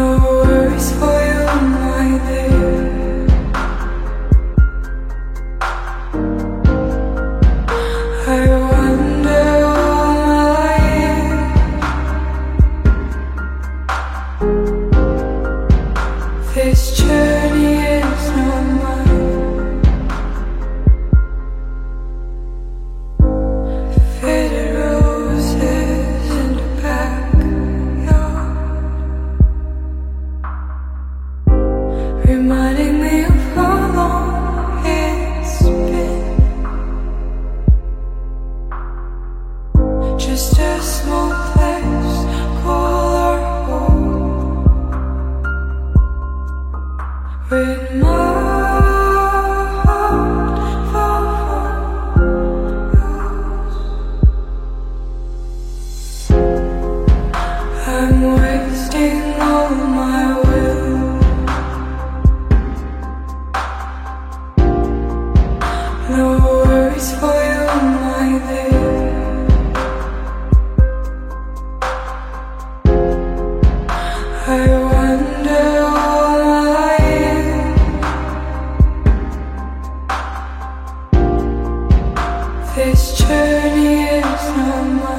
I Remember This journey is not mine.